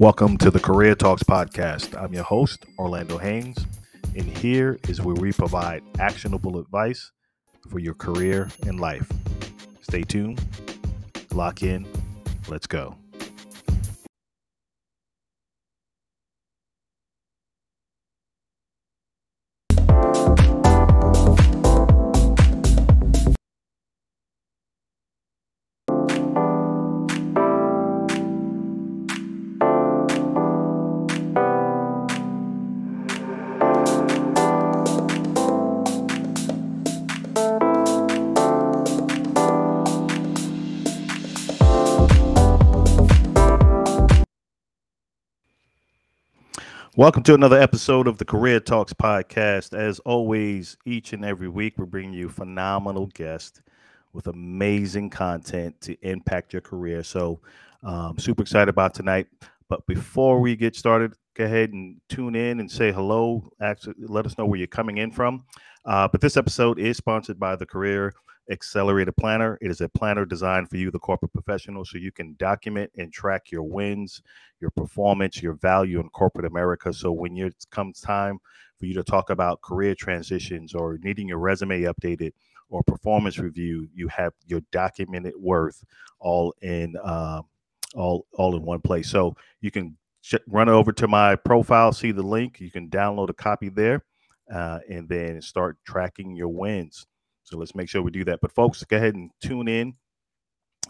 Welcome to the Career Talks podcast. I'm your host, Orlando Haynes, and here is where we provide actionable advice for your career and life. Stay tuned, lock in, let's go. Welcome to another episode of the Career Talks podcast. As always, each and every week, we're bringing you phenomenal guests with amazing content to impact your career. So, um, super excited about tonight. But before we get started, go ahead and tune in and say hello. Actually, let us know where you're coming in from. Uh, but this episode is sponsored by the Career Accelerator Planner. It is a planner designed for you, the corporate professional, so you can document and track your wins, your performance, your value in corporate America. So when it comes time for you to talk about career transitions or needing your resume updated or performance review, you have your documented worth all in uh, all all in one place. So you can run over to my profile, see the link. You can download a copy there, uh, and then start tracking your wins. So let's make sure we do that. But folks, go ahead and tune in,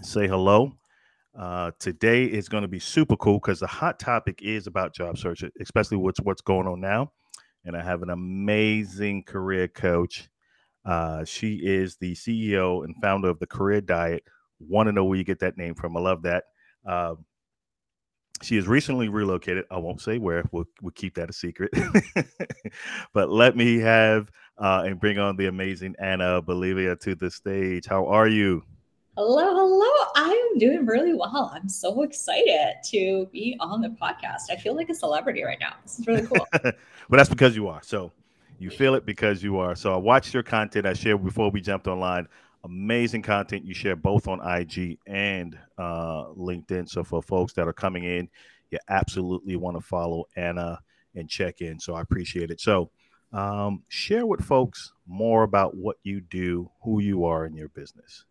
say hello. Uh, today is going to be super cool because the hot topic is about job search, especially what's what's going on now. And I have an amazing career coach. Uh, she is the CEO and founder of the Career Diet. Want to know where you get that name from? I love that. Uh, she has recently relocated. I won't say where. We'll, we'll keep that a secret. but let me have uh, and bring on the amazing Anna Bolivia to the stage. How are you? Hello, hello. I am doing really well. I'm so excited to be on the podcast. I feel like a celebrity right now. This is really cool. well, that's because you are. So you feel it because you are. So I watched your content I shared before we jumped online amazing content you share both on IG and uh, LinkedIn. So for folks that are coming in, you absolutely want to follow Anna and check in. So I appreciate it. So um, share with folks more about what you do, who you are in your business.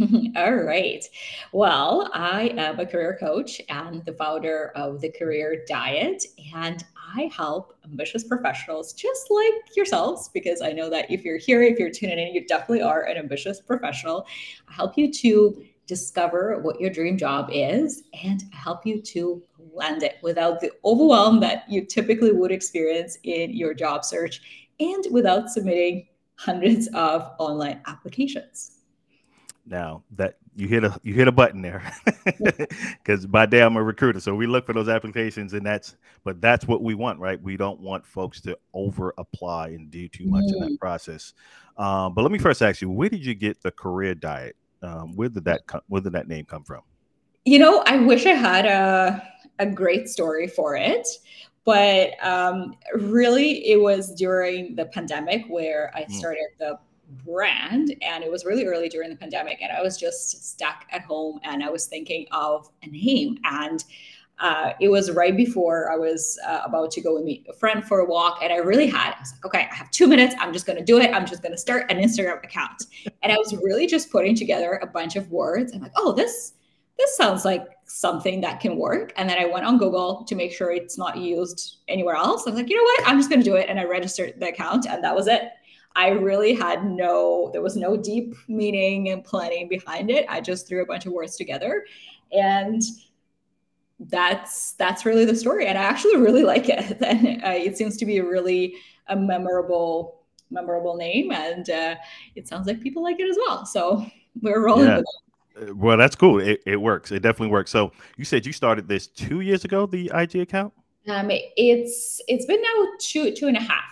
All right. Well, I am a career coach and the founder of the Career Diet, and I help ambitious professionals just like yourselves, because I know that if you're here, if you're tuning in, you definitely are an ambitious professional. I help you to discover what your dream job is and help you to land it without the overwhelm that you typically would experience in your job search and without submitting hundreds of online applications. Now that you hit a you hit a button there, because by day I'm a recruiter, so we look for those applications, and that's but that's what we want, right? We don't want folks to over apply and do too much mm. in that mm-hmm. process. Um, but let me first ask you, where did you get the career diet? Um, where did that come, where did that name come from? You know, I wish I had a a great story for it, but um, really, it was during the pandemic where I mm. started the brand and it was really early during the pandemic and i was just stuck at home and i was thinking of a name and uh, it was right before I was uh, about to go and meet a friend for a walk, and I really had. I was like, okay, I have two minutes. I'm just going to do it. I'm just going to start an Instagram account, and I was really just putting together a bunch of words. I'm like, oh, this this sounds like something that can work. And then I went on Google to make sure it's not used anywhere else. I was like, you know what? I'm just going to do it, and I registered the account, and that was it. I really had no, there was no deep meaning and planning behind it. I just threw a bunch of words together. And that's that's really the story and i actually really like it and uh, it seems to be a really a memorable memorable name and uh, it sounds like people like it as well so we're rolling yeah. Uh, well that's cool it, it works it definitely works so you said you started this two years ago the ig account um it's it's been now two two and a half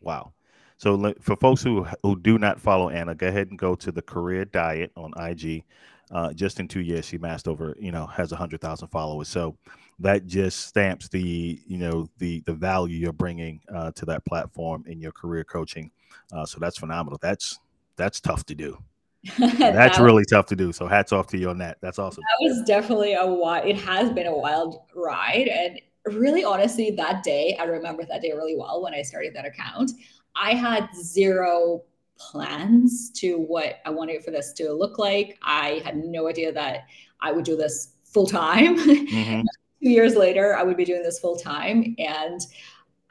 wow so for folks who who do not follow Anna, go ahead and go to the Career Diet on IG. Uh, just in two years, she massed over, you know, has a hundred thousand followers. So that just stamps the, you know, the the value you're bringing uh, to that platform in your career coaching. Uh, so that's phenomenal. That's that's tough to do. That's that really tough to do. So hats off to you on that. That's awesome. That was definitely a wild. It has been a wild ride, and really, honestly, that day I remember that day really well when I started that account. I had zero plans to what I wanted for this to look like. I had no idea that I would do this full time. Mm-hmm. Two years later, I would be doing this full time, and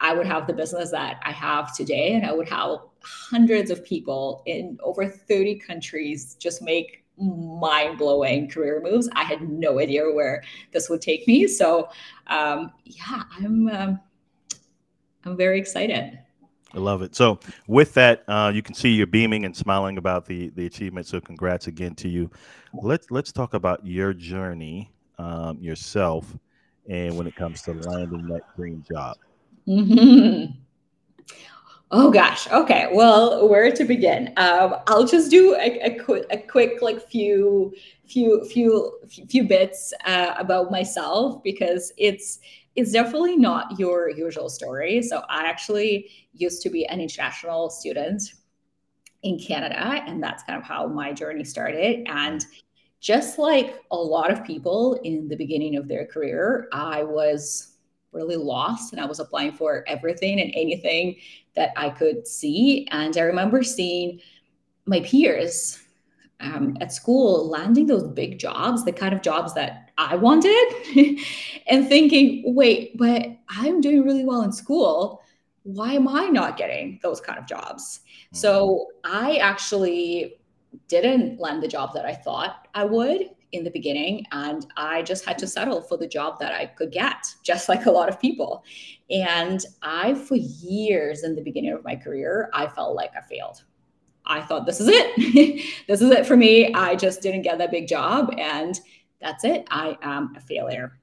I would have the business that I have today, and I would have hundreds of people in over 30 countries just make mind blowing career moves. I had no idea where this would take me. So, um, yeah, I'm um, I'm very excited. I love it. So, with that, uh, you can see you're beaming and smiling about the the achievement. So, congrats again to you. Let's let's talk about your journey um, yourself, and when it comes to landing that dream job. Mm-hmm. Oh gosh. Okay. Well, where to begin? Um, I'll just do a, a, quick, a quick, like few, few, few, few bits uh, about myself because it's it's definitely not your usual story. So I actually used to be an international student in Canada, and that's kind of how my journey started. And just like a lot of people in the beginning of their career, I was really lost and I was applying for everything and anything that I could see. And I remember seeing my peers um, at school landing those big jobs, the kind of jobs that I wanted, and thinking, wait, but I'm doing really well in school. Why am I not getting those kind of jobs? Mm-hmm. So I actually didn't land the job that I thought I would in the beginning and I just had to settle for the job that I could get, just like a lot of people. And I, for years in the beginning of my career, I felt like I failed. I thought, this is it. this is it for me. I just didn't get that big job. And that's it. I am a failure.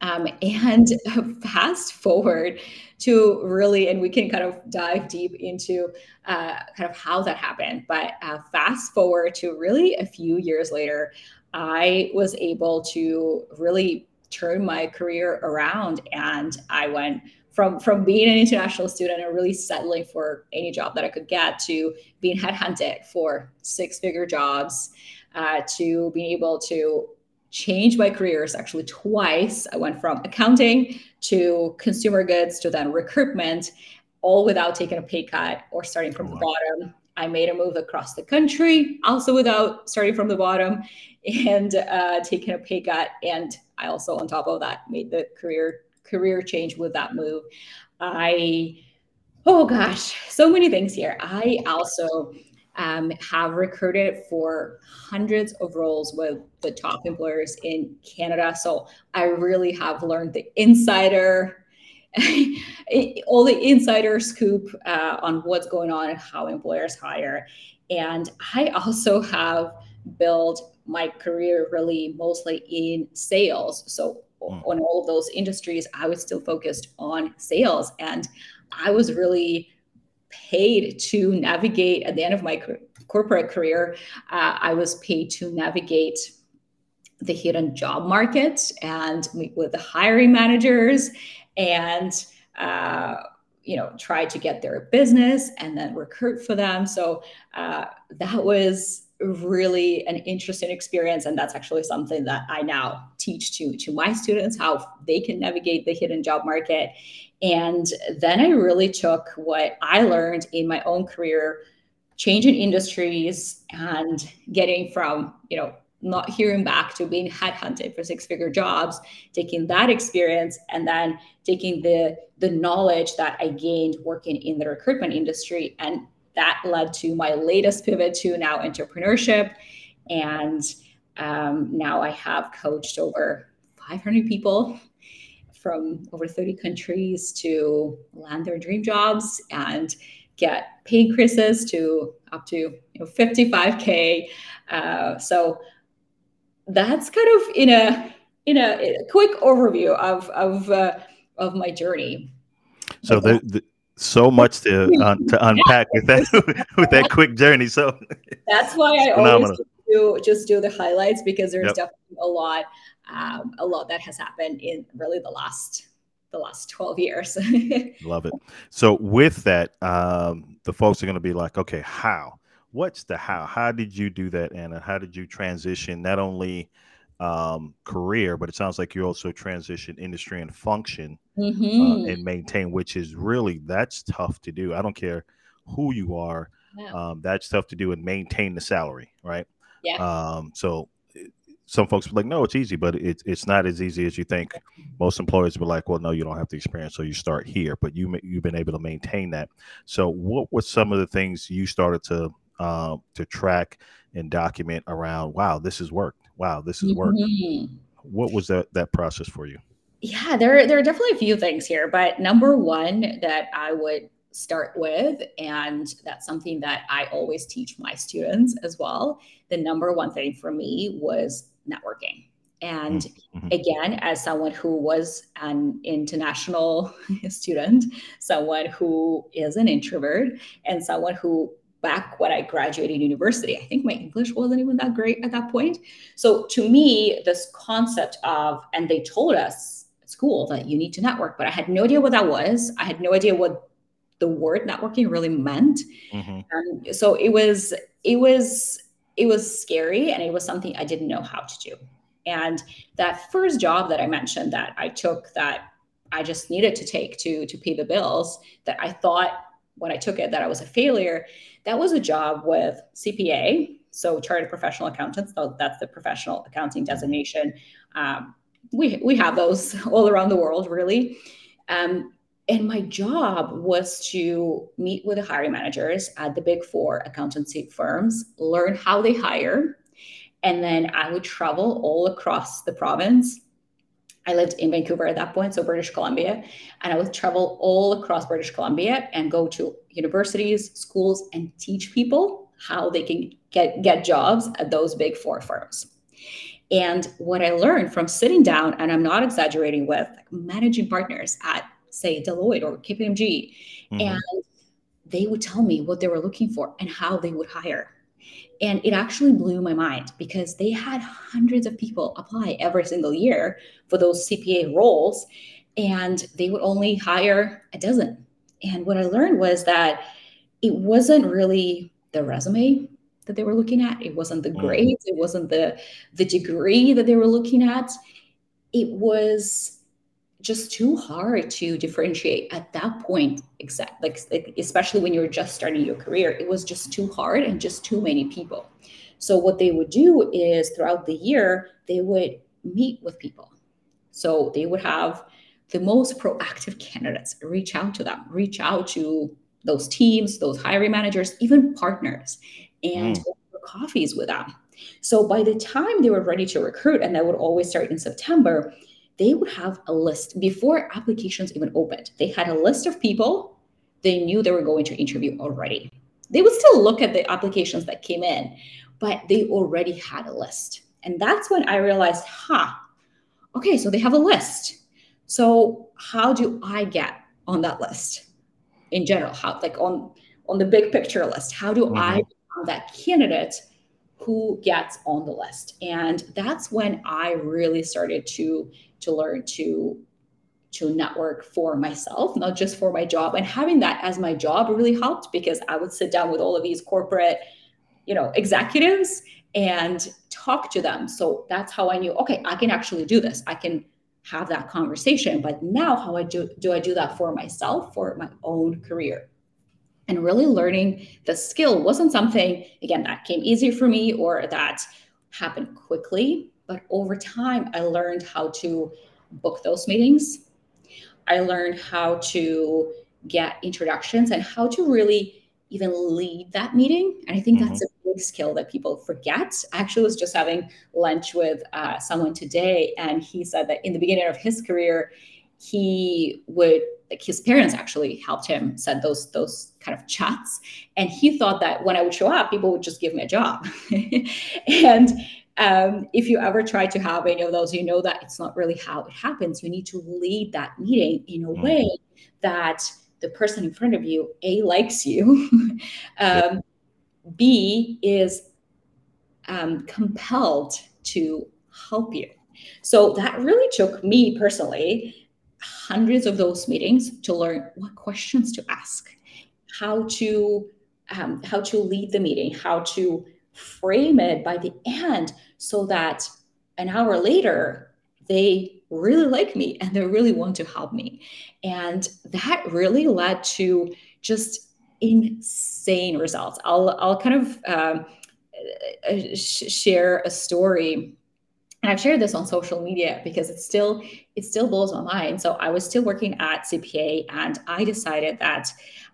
Um, and fast forward to really, and we can kind of dive deep into uh, kind of how that happened. But uh, fast forward to really a few years later, I was able to really turn my career around and I went from from being an international student and really settling for any job that I could get to being headhunted for six figure jobs uh, to being able to change my careers actually twice. I went from accounting to consumer goods to then recruitment, all without taking a pay cut or starting from oh, the bottom. I made a move across the country, also without starting from the bottom and uh, taking a pay cut. And I also, on top of that, made the career career change with that move. I, oh gosh, so many things here. I also um, have recruited for hundreds of roles with the top employers in Canada. So I really have learned the insider all the insider scoop uh, on what's going on and how employers hire. And I also have built my career really mostly in sales. So mm. on all of those industries, I was still focused on sales. And I was really paid to navigate at the end of my corporate career, uh, I was paid to navigate the hidden job market and meet with the hiring managers and uh, you know try to get their business and then recruit for them. So uh, that was really an interesting experience and that's actually something that i now teach to to my students how they can navigate the hidden job market. And then i really took what i learned in my own career changing industries and getting from you know not hearing back to being headhunted for six figure jobs taking that experience and then taking the the knowledge that i gained working in the recruitment industry. And that led to my latest pivot to now entrepreneurship. And um, now i have coached over 500 people from over 30 countries to land their dream jobs and get pay increases to up to you know, 55k uh, so that's kind of in a in a, a quick overview of of uh, of my journey. So the, the so much to to unpack with that with that quick journey. So that's why I phenomenal. always do just do the highlights because there's yep. definitely a lot um, a lot that has happened in really the last the last 12 years. Love it. So with that, um, the folks are going to be like, okay, how? What's the how? How did you do that, Anna? How did you transition not only um, career, but it sounds like you also transition industry and function uh, mm-hmm. uh, and maintain, which is really that's tough to do. I don't care who you are, yeah. um, that's tough to do and maintain the salary, right? Yeah. Um, so some folks be like, no, it's easy, but it's it's not as easy as you think. Most employers were like, well, no, you don't have the experience, so you start here. But you you've been able to maintain that. So, what were some of the things you started to uh, to track and document around? Wow, this has worked. Wow, this has worked. Mm-hmm. What was that that process for you? Yeah, there there are definitely a few things here, but number one that I would start with. And that's something that I always teach my students as well. The number one thing for me was networking. And mm-hmm. again, as someone who was an international student, someone who is an introvert, and someone who back when I graduated university, I think my English wasn't even that great at that point. So to me, this concept of, and they told us at school that you need to network, but I had no idea what that was. I had no idea what the word networking really meant. Mm-hmm. Um, so it was it was it was scary and it was something I didn't know how to do. And that first job that I mentioned that I took that I just needed to take to to pay the bills that I thought when I took it that I was a failure, that was a job with CPA, so chartered professional accountants. So that's the professional accounting designation. Um, we we have those all around the world, really. Um, and my job was to meet with the hiring managers at the big four accountancy firms, learn how they hire. And then I would travel all across the province. I lived in Vancouver at that point, so British Columbia. And I would travel all across British Columbia and go to universities, schools, and teach people how they can get, get jobs at those big four firms. And what I learned from sitting down, and I'm not exaggerating with like managing partners at say Deloitte or KPMG, mm-hmm. and they would tell me what they were looking for and how they would hire. And it actually blew my mind because they had hundreds of people apply every single year for those CPA roles, and they would only hire a dozen. And what I learned was that it wasn't really the resume that they were looking at, it wasn't the mm. grades, it wasn't the the degree that they were looking at. It was just too hard to differentiate at that point exact like, like especially when you're just starting your career it was just too hard and just too many people so what they would do is throughout the year they would meet with people so they would have the most proactive candidates reach out to them reach out to those teams those hiring managers even partners and mm. coffees with them so by the time they were ready to recruit and that would always start in september they would have a list before applications even opened. They had a list of people they knew they were going to interview already. They would still look at the applications that came in, but they already had a list. And that's when I realized, huh, okay, so they have a list. So how do I get on that list in general? How like on on the big picture list? How do mm-hmm. I become that candidate who gets on the list? And that's when I really started to to learn to to network for myself, not just for my job. And having that as my job really helped because I would sit down with all of these corporate, you know, executives and talk to them. So that's how I knew, okay, I can actually do this. I can have that conversation. But now how I do do I do that for myself, for my own career? And really learning the skill wasn't something, again, that came easy for me or that happened quickly but over time, I learned how to book those meetings. I learned how to get introductions and how to really even lead that meeting. And I think mm-hmm. that's a big skill that people forget. I actually was just having lunch with uh, someone today, and he said that in the beginning of his career, he would like his parents actually helped him set those those kind of chats and he thought that when i would show up people would just give me a job and um, if you ever try to have any of those, you know that it's not really how it happens. You need to lead that meeting in a mm. way that the person in front of you, A, likes you, um, B, is um, compelled to help you. So that really took me personally hundreds of those meetings to learn what questions to ask, how to um, how to lead the meeting, how to frame it by the end so that an hour later they really like me and they really want to help me. And that really led to just insane results. I'll, I'll kind of um, uh, uh share a story and I've shared this on social media because it still it still blows my mind. So I was still working at CPA, and I decided that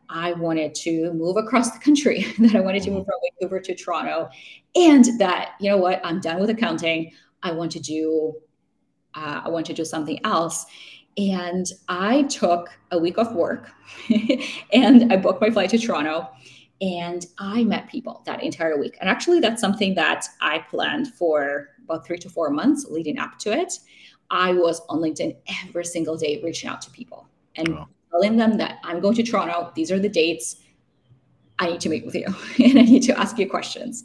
I wanted to move across the country. that I wanted to move from Vancouver to Toronto, and that you know what, I'm done with accounting. I want to do uh, I want to do something else. And I took a week off work, and I booked my flight to Toronto and I met people that entire week. And actually, that's something that I planned for about three to four months leading up to it. I was on LinkedIn every single day reaching out to people and oh. telling them that I'm going to Toronto. These are the dates. I need to meet with you and I need to ask you questions.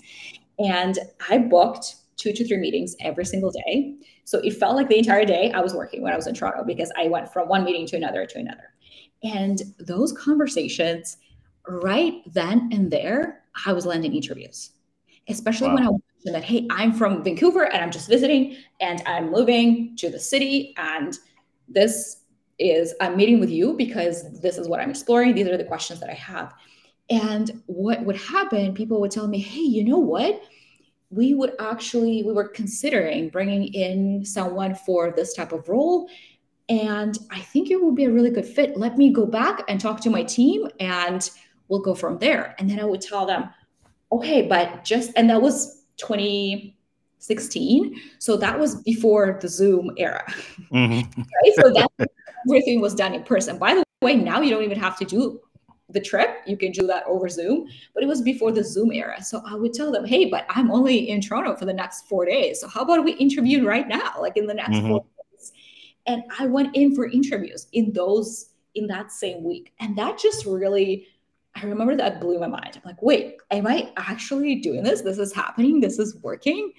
And I booked two to three meetings every single day. So it felt like the entire day I was working when I was in Toronto because I went from one meeting to another to another. And those conversations, right then and there, I was landing interviews, especially wow. when I mentioned that, hey, I'm from Vancouver and I'm just visiting and I'm moving to the city. And this is, I'm meeting with you because this is what I'm exploring. These are the questions that I have. And what would happen, people would tell me, hey, you know what? We would actually, we were considering bringing in someone for this type of role. And I think it would be a really good fit. Let me go back and talk to my team and we'll go from there. And then I would tell them, okay, but just, and that was 2016. So that was before the Zoom era. Mm-hmm. right? So that everything was done in person. By the way, now you don't even have to do the trip. You can do that over Zoom, but it was before the Zoom era. So I would tell them, hey, but I'm only in Toronto for the next four days. So how about we interview right now, like in the next mm-hmm. four days? And I went in for interviews in those in that same week. And that just really I remember that blew my mind. I'm like, wait, am I actually doing this? This is happening. This is working.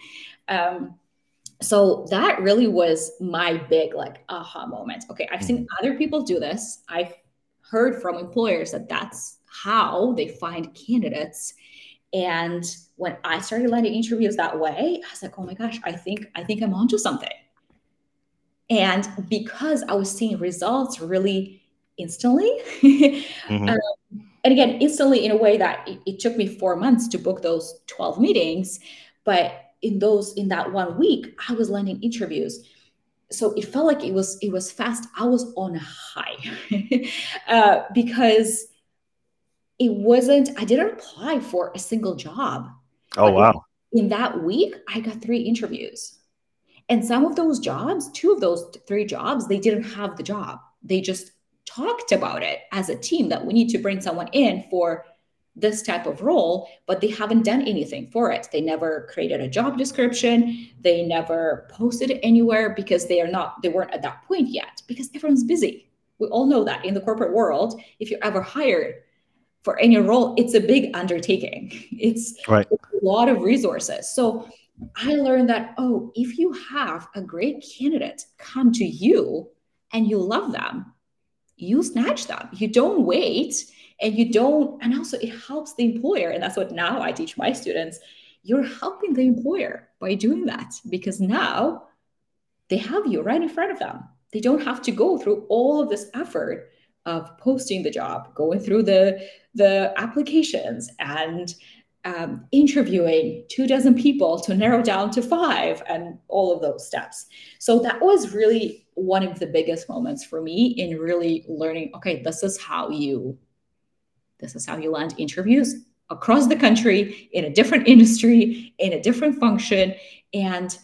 Um, so that really was my big like aha moment. Okay, I've seen mm-hmm. other people do this. I've heard from employers that that's how they find candidates. And when I started landing interviews that way, I was like, oh my gosh, I think I think I'm onto something. And because I was seeing results really instantly, mm-hmm. um, and again instantly in a way that it, it, took me four months to book those 12 meetings but in those in that one week i was landing interviews so it felt like it was it was fast. I was on a high uh, because it wasn't i didn't apply for a single job. Oh wow. in that week i got three interviews. And some of those jobs two of those three jobs they didn't have the job. They just talked about it as a team that we need to bring someone in for this type of role, but they haven't done anything for it. They never created a job description. They never posted it anywhere because they are not, they weren't at that point yet because everyone's busy. We all know that in the corporate world, if you're ever hired for any role, it's a big undertaking. It's, right. it's a lot of resources. So I learned that, oh, if you have a great candidate come to you and you love them, you snatch them. You don't wait and you don't, and also it helps the employer. And that's what now I teach my students. You're helping the employer by doing that because now they have you right in front of them. They don't have to go through all of this effort of posting the job, going through the the applications and um, interviewing two dozen people to narrow down to five and all of those steps. So that was really one of the biggest moments for me in really learning okay this is how you this is how you land interviews across the country in a different industry in a different function. And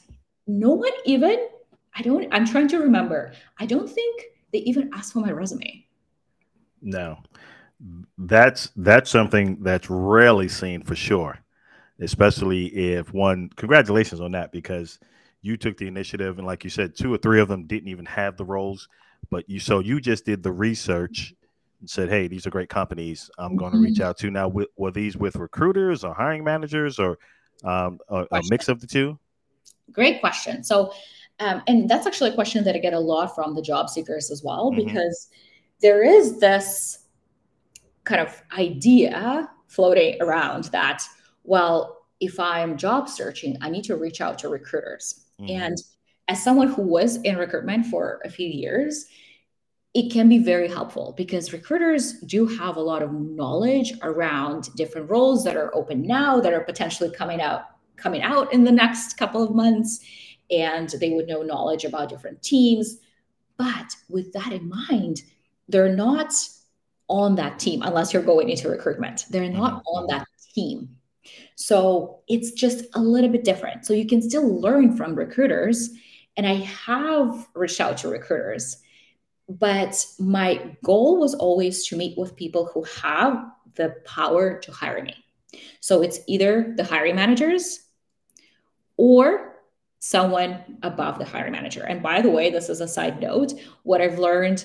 no one even i don't i'm trying to remember i don't think they even asked for my resume. No. That's that's something that's rarely seen for sure especially if one congratulations on that because you took the initiative and like you said two or three of them didn't even have the roles but you so you just did the research and said hey these are great companies i'm mm-hmm. going to reach out to now were these with recruiters or hiring managers or um, a, a, mix of the two great question so um, and that's actually a question that i get a lot from the job seekers as well mm-hmm. because there is this kind of idea floating around that, well, if I'm job searching, I need to reach out to recruiters. Mm-hmm. And as someone who was in recruitment for a few years, it can be very helpful because recruiters do have a lot of knowledge around different roles that are open now that are potentially coming out coming out in the next couple of months. And they would know knowledge about different teams. But with that in mind they're not on that team unless you're going into recruitment. They're not mm-hmm. on that team. So it's just a little bit different. So you can still learn from recruiters. And i have reached out to recruiters but my goal was always to meet with people who have the power to hire me. So it's either the hiring managers or someone above the hiring manager. And by the way, this is a side note. What I've learned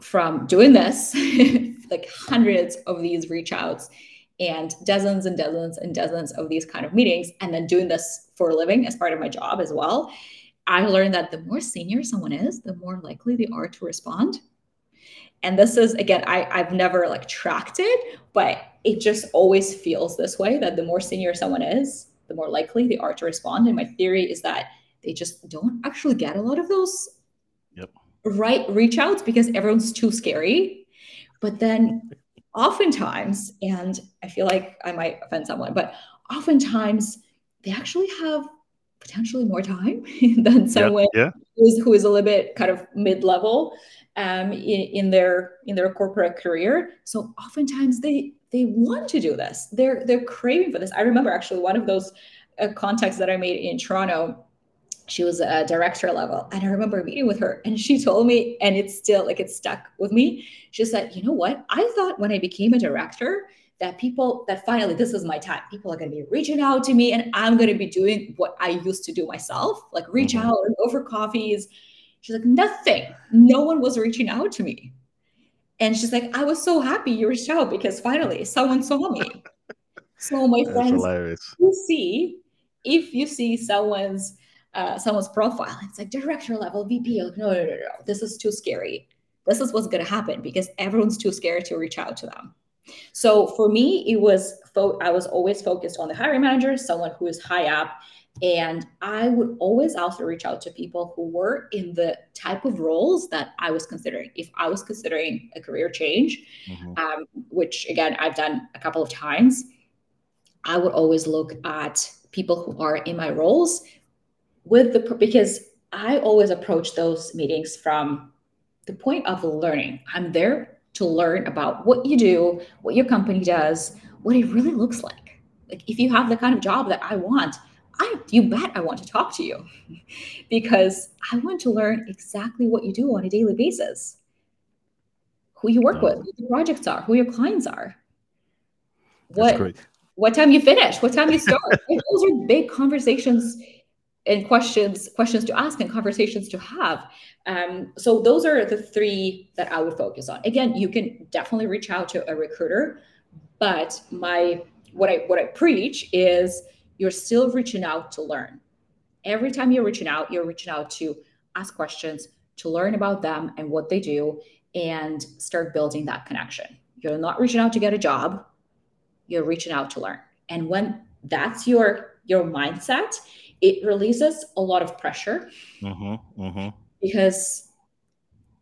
from doing this, like hundreds of these reach outs and dozens and dozens and dozens of these kind of meetings, and then doing this for a living as part of my job as well, I learned that the more senior someone is, the more likely they are to respond. And this is again, I, I've never like tracked it, but it just always feels this way that the more senior someone is, the more likely they are to respond. And my theory is that they just don't actually get a lot of those yep. right reach outs because everyone's too scary. But then oftentimes, and I feel like I might offend someone, but oftentimes they actually have potentially more time than someone yeah, yeah. Who, is, who is a little bit kind of mid-level um, in, in their in their corporate career. So oftentimes they they want to do this. They're they're craving for this. I remember actually one of those uh, contacts that I made in Toronto. She was a director level, and I remember meeting with her, and she told me, and it's still like it's stuck with me. She said, "You know what? I thought when I became a director." That people that finally this is my time. People are going to be reaching out to me and i'm going to be doing what i used to do myself like reach mm-hmm. out and go for coffees. She's like nothing. No one was reaching out to me. And she's like i was so happy you reached out because finally someone saw me. So my friends you see if you see someone's uh, someone's profile it's like director level vp like, no no no no this is too scary. This is what's going to happen because everyone's too scared to reach out to them so for me, it was fo- I was always focused on the hiring manager, someone who is high up, and I would always also reach out to people who were in the type of roles that I was considering. If I was considering a career change, mm-hmm. um, which again I've done a couple of times, I would always look at people who are in my roles with the because I always approach those meetings from the point of learning. I'm there to learn about what you do, what your company does, what it really looks like. Like if you have the kind of job that I want, I you bet I want to talk to you because I want to learn exactly what you do on a daily basis. Who you work with, what the projects are, who your clients are. What what time you finish, what time you start. those are big conversations and questions questions to ask and conversations to have. Um, so those are the three that i would focus on. Again you can definitely reach out to a recruiter but my what i what i preach is you're still reaching out to learn. Every time you're reaching out you're reaching out to ask questions to learn about them and what they do and start building that connection. You're not reaching out to get a job. You're reaching out to learn. And when that's your your mindset it releases a lot of pressure mm-hmm, mm-hmm. because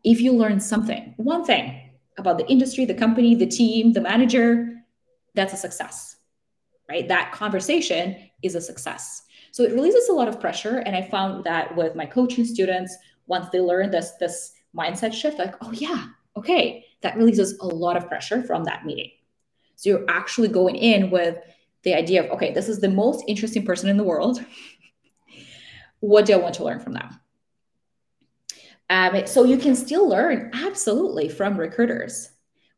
if you learn something, one thing about the industry, the company, the team, the manager, that's a success, right? That conversation is a success. So it releases a lot of pressure. And I found that with my coaching students, once they learn this, this mindset shift, like, oh, yeah, okay, that releases a lot of pressure from that meeting. So you're actually going in with the idea of, okay, this is the most interesting person in the world what do I want to learn from them? Um, so you can still learn absolutely from recruiters,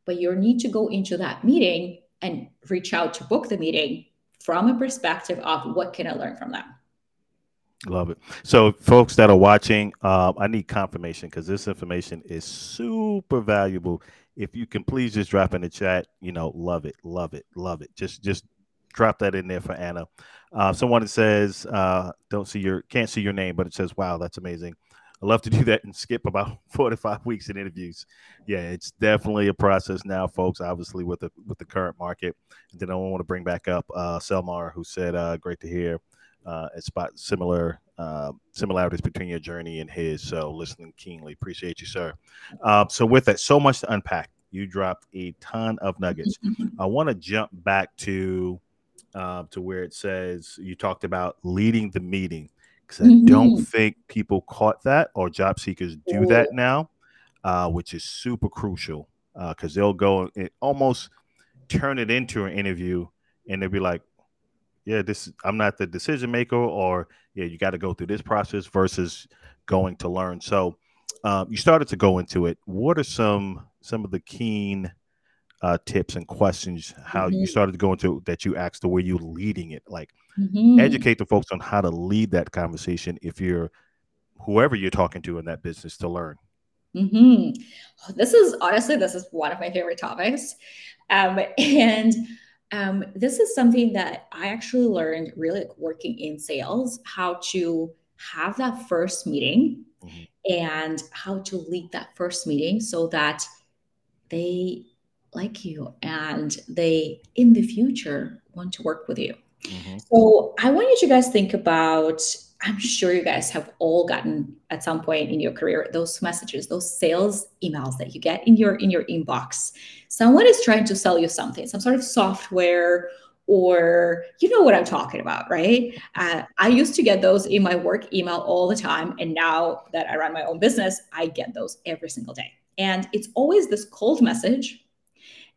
but you need to go into that meeting and reach out to book the meeting from a perspective of what can I learn from them. Love it. So, folks that are watching, um, I need confirmation because this information is super valuable. If you can please just drop in the chat, you know, love it, love it, love it. Just, just drop that in there for Anna. Uh, someone says, uh, "Don't see your, can't see your name, but it says, wow, that's amazing." I love to do that and skip about four to five weeks in interviews. Yeah, it's definitely a process now, folks. Obviously, with the with the current market. And then I want to bring back up uh, Selmar, who said, uh, "Great to hear." Uh, and spot similar uh, similarities between your journey and his. So listening keenly, appreciate you, sir. Uh, so with that, so much to unpack. You dropped a ton of nuggets. I want to jump back to uh, to where it says you talked about leading the meeting because I mm-hmm. don't think people caught that or job seekers do that now, uh, which is super crucial because uh, they'll go and almost turn it into an interview and they'll be like, yeah, this I'm not the decision maker, or yeah, you got to go through this process versus going to learn. So um, you started to go into it. What are some some of the keen uh, tips and questions how mm-hmm. you started to go into that you asked the way you're leading it like mm-hmm. educate the folks on how to lead that conversation if you're whoever you're talking to in that business to learn mm-hmm. this is honestly this is one of my favorite topics um, and um, this is something that i actually learned really like working in sales how to have that first meeting mm-hmm. and how to lead that first meeting so that they like you and they in the future want to work with you. Mm-hmm. So I want you to guys think about I'm sure you guys have all gotten at some point in your career those messages, those sales emails that you get in your in your inbox. Someone is trying to sell you something, some sort of software or you know what I'm talking about, right? Uh, I used to get those in my work email all the time, and now that I run my own business, I get those every single day. And it's always this cold message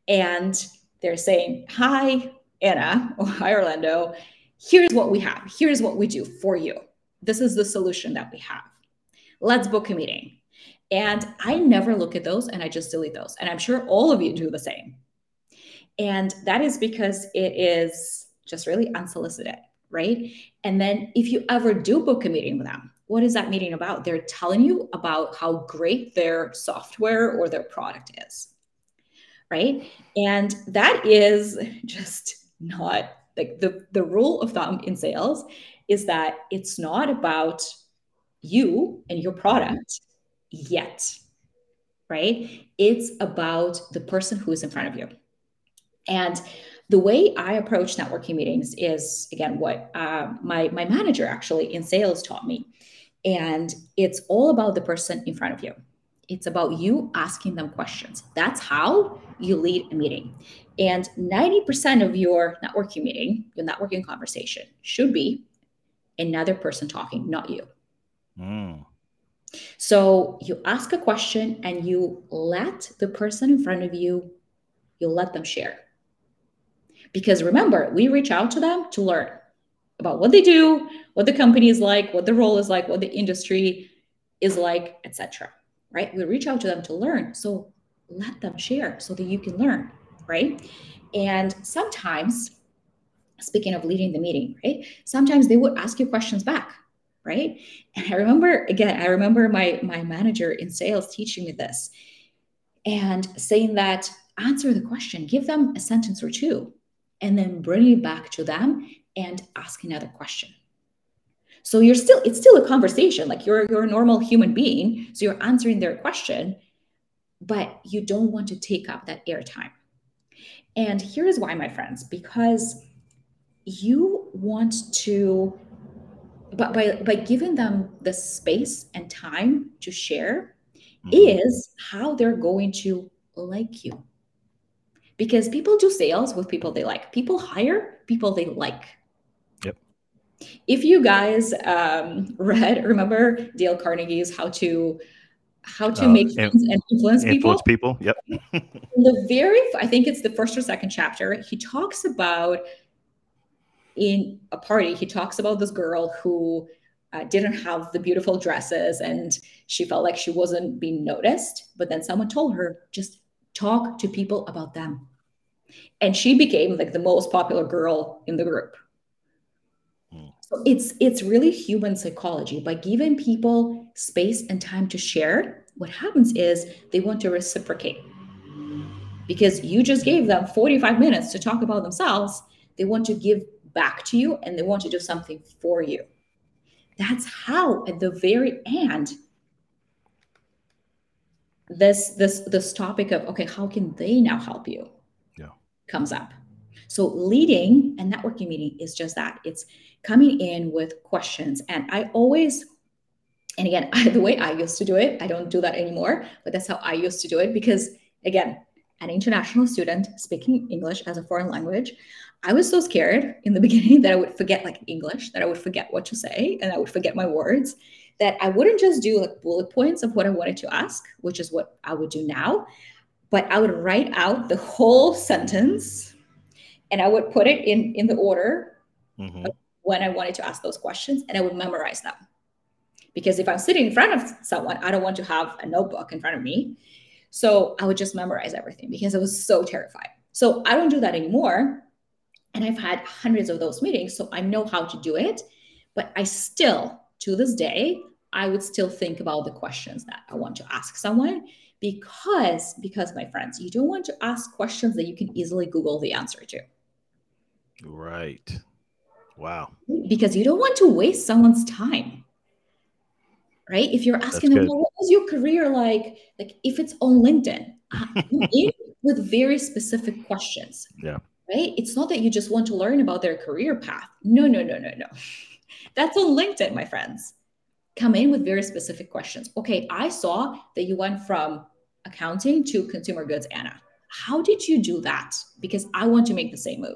and they're saying, Hi, Anna, or Hi, Orlando. Here's what we have. Here's what we do for you. This is the solution that we have. Let's book a meeting. And I never look at those and I just delete those. And I'm sure all of you do the same. And that is because it is just really unsolicited, right? And then if you ever do book a meeting with them, what is that meeting about? They're telling you about how great their software or their product is right? And that is just not like the, the rule of thumb in sales is that it's not about you and your product yet, right? It's about the person who is in front of you. And the way I approach networking meetings is again what uh, my my manager actually in sales taught me, and it's all about the person in front of you. It's about you asking them questions. That's how you lead a meeting. And 90% of your networking meeting, your networking conversation should be another person talking, not you. Mm. So you ask a question and you let the person in front of you, you let them share. Because remember, we reach out to them to learn about what they do, what the company is like, what the role is like, what the industry is like, etc right? We reach out to them to learn. So let them share so that you can learn, right? And sometimes, speaking of leading the meeting, right? Sometimes they would ask you questions back, right? And I remember again, I remember my my manager in sales teaching me this and saying that answer the question, give them a sentence or two, and then bring it back to them and ask another question. So you're still, it's still a conversation. Like you're you're a normal human being. So you're answering their question, but you don't want to take up that airtime. And here is why, my friends, because you want to, but by, by giving them the space and time to share, mm-hmm. is how they're going to like you. Because people do sales with people they like. People hire people they like. If you guys um, read, remember Dale Carnegie's How to How to uh, Make Friends and Influence People. Influence people. Yep. the very, I think it's the first or second chapter. He talks about in a party. He talks about this girl who uh, didn't have the beautiful dresses and she felt like she wasn't being noticed. But then someone told her just talk to people about them, and she became like the most popular girl in the group so it's it's really human psychology. By giving people space and time to share, what happens is they want to reciprocate. Because you just gave them 45 minutes to talk about themselves, they want to give back to you and they want to do something for you. That's how at the very end this this this topic of okay how can they now help you yeah comes up so leading a networking meeting is just that. It's coming in with questions. And i always and again I, the way i used to do it i don't do that anymore but that's how i used to do it because again an international student speaking english as a foreign language i was so scared in the beginning that i would forget like english that i would forget what to say and i would forget my words that I wouldn't just do like bullet points of what I wanted to ask, which is what I would do now, but I would write out the whole sentence and I would put it in in the order mm-hmm. when I wanted to ask those questions and I would memorize them. Because if I'm sitting in front of someone, I don't want to have a notebook in front of me. So I would just memorize everything because I was so terrified. So I don't do that anymore. And I've had hundreds of those meetings. So I know how to do it. But I still, to this day, I would still think about the questions that I want to ask someone because because my friends, you don't want to ask questions that you can easily Google the answer to. Right. Wow. Because you don't want to waste someone's time. Right? If you're asking them, well, what was your career like? Like if it's on LinkedIn, uh, with very specific questions. Yeah. Right? It's not that you just want to learn about their career path. No, no, no, no, no. That's on LinkedIn, my friends come in with very specific questions. Okay, I saw that you went from accounting to consumer goods, Anna. How did you do that? Because I want to make the same move.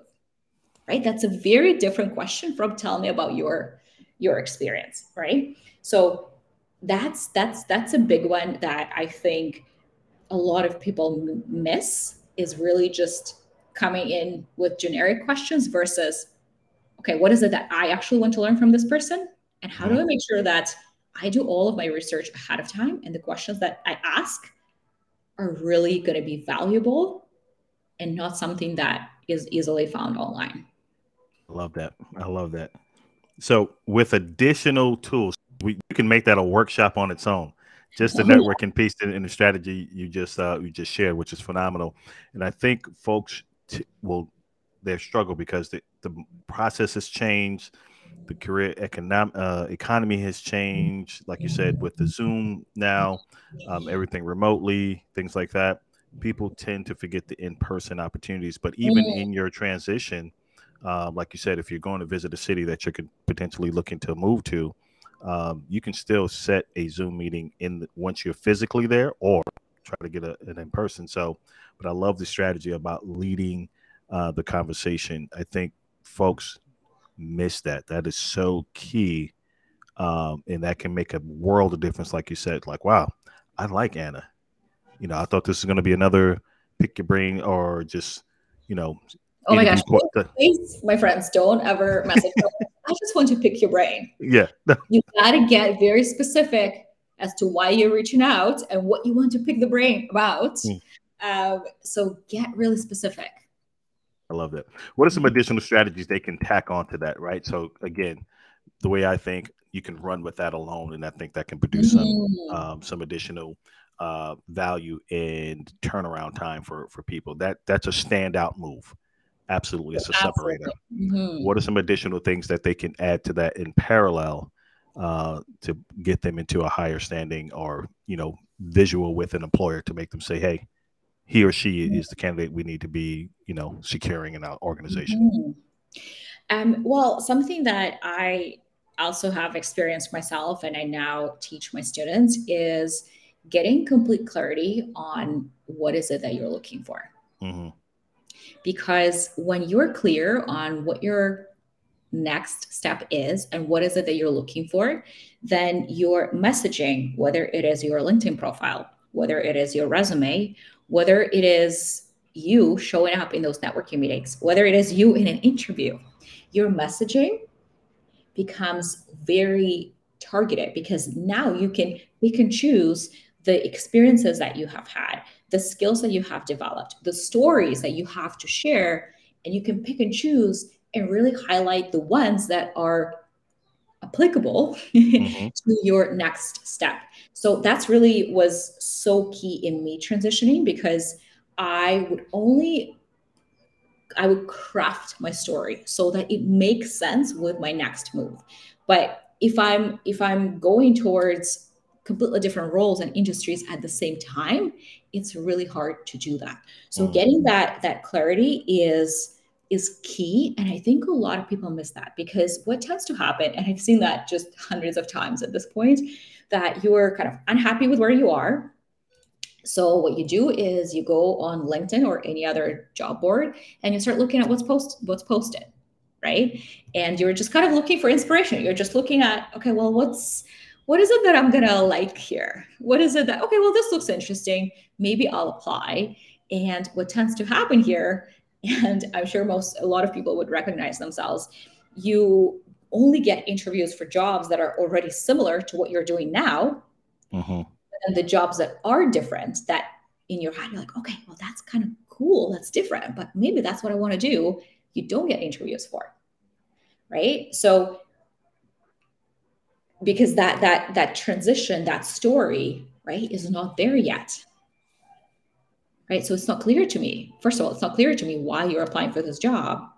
Right? That's a very different question from tell me about your your experience, right? So that's that's that's a big one that I think a lot of people miss is really just coming in with generic questions versus okay, what is it that I actually want to learn from this person? And how do I mm-hmm. make sure that I do all of my research ahead of time, and the questions that I ask are really going to be valuable and not something that is easily found online. I love that. I love that. So, with additional tools, we, you can make that a workshop on its own. Just the networking piece and the strategy you just uh, you just shared, which is phenomenal. And I think folks t- will they struggle because the, the process has changed the career economic uh, economy has changed like you said with the zoom now um, everything remotely things like that people tend to forget the in-person opportunities but even mm. in your transition um, like you said if you're going to visit a city that you're potentially looking to move to um, you can still set a zoom meeting in the, once you're physically there or try to get a, an in-person so but i love the strategy about leading uh, the conversation i think folks miss that. That is so key. Um, and that can make a world of difference, like you said. Like, wow, I like Anna. You know, I thought this was going to be another pick your brain or just, you know. Oh my gosh, please, my friends, don't ever message. I just want to pick your brain. Yeah. you got to get very specific as to why you're reaching out and what you want to pick the brain about. Mm. Um, so get really specific. I love that. What are some additional strategies they can tack onto that, right? So again, the way I think you can run with that alone, and I think that can produce mm-hmm. some um, some additional uh, value and turnaround time for for people. That that's a standout move. Absolutely, it's a Absolutely. separator. Mm-hmm. What are some additional things that they can add to that in parallel uh, to get them into a higher standing or you know visual with an employer to make them say, "Hey, he or she is the candidate we need to be, you know, securing in our organization? Mm-hmm. Um, well, something that I also have experienced myself and I now teach my students is getting complete clarity on what is it that you're looking for. Mm-hmm. Because when you're clear on what your next step is and what is it that you're looking for, then your messaging, whether it is your LinkedIn profile, whether it is your resume, whether it is you showing up in those networking meetings, whether it is you in an interview, your messaging becomes very targeted because now you can you can choose the experiences that you have had, the skills that you have developed, the stories that you have to share, and you can pick and choose and really highlight the ones that are applicable mm-hmm. to your next step. So that's really was so key in me transitioning because I would only I would craft my story so that it makes sense with my next move. But if I'm if I'm going towards completely different roles and industries at the same time it's really hard to do that. So mm. getting that that clarity is is key and i think a lot of people miss that because what tends to happen and i've seen that just hundreds of times at this point that you're kind of unhappy with where you are. So what you do is you go on linkedin or any other job board and you start looking at what's post what's posted right? And you're just kind of looking for inspiration. You're just looking at okay well what's what is it that I'm to like here? What is it that, okay, well, this looks interesting. Maybe I'll apply. And what tends to happen here, and I'm sure most, a lot of people would recognize themselves, you only get interviews for jobs that are already similar to what you're doing now. Mm-hmm. And the jobs that are different, that in your head, you're like, okay, well, that's kind of cool. That's different, but maybe that's what I want to do. You don't get interviews for. Right. So because that that that transition that story right is not there yet. Right? So it's not clear to me. First of all it's not clear to me why you're applying for this job.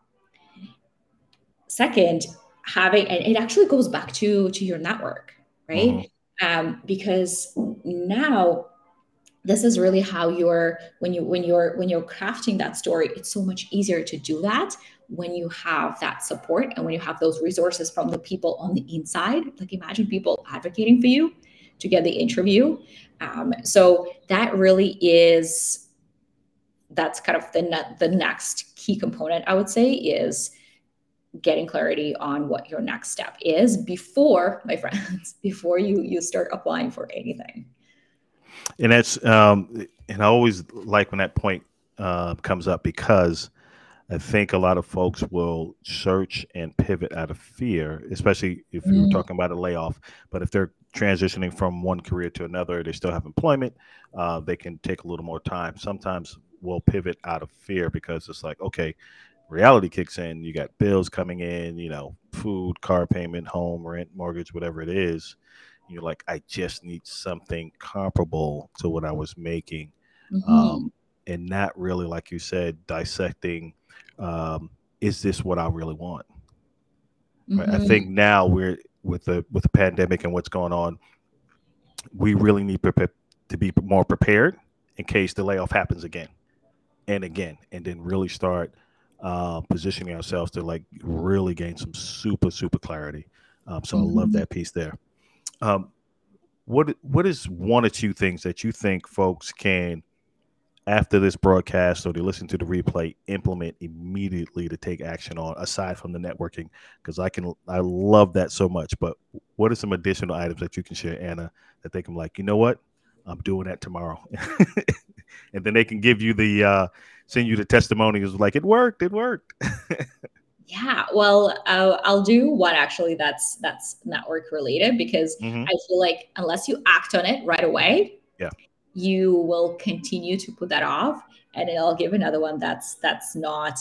Second having and it actually goes back to to your network right? Mm-hmm. um, because now this is really how you're when you when you're when you're crafting that story it's so much easier to do that when you have that support and when you have those resources from the people on the inside like imagine people advocating for you to get the interview. Um, so that really is that's kind of the ne- the next key component i would say is getting clarity on what your next step is before my friends before you you start applying for anything. And that's um and i always like when that point uh, comes up because I think a lot of folks will search and pivot out of fear, especially if mm. you're talking about a layoff. But if they're transitioning from one career to another, they still have employment, uh, they can take a little more time. Sometimes we'll pivot out of fear because it's like, okay, reality kicks in. You got bills coming in, you know, food, car payment, home, rent, mortgage, whatever it is. You're like, I just need something comparable to what I was making. Mm-hmm. Um, and not really, like you said, dissecting um, is this what I really want? Mm-hmm. Right? I mm-hmm. think now we're with the with the pandemic and what's going on, we really need to be more prepared in case the layoff happens again and again, and then really start uh, positioning ourselves to like really gain some super super clarity. Um, so mm-hmm. I love mm-hmm. that piece there. Um, what what is one or two things that you think folks can after this broadcast or they listen to the replay implement immediately to take action on aside from the networking because i can i love that so much. But what are some additional items that you can share anna that they can like you know what? I'm doing that tomorrow. And then they can give you the uh send you the testimonials like it worked it worked. Yeah well uh, i'll do one actually that's that's network related because mm-hmm. i feel like unless you act on it right away yeah you will continue to put that off and i'll give another one that's that's not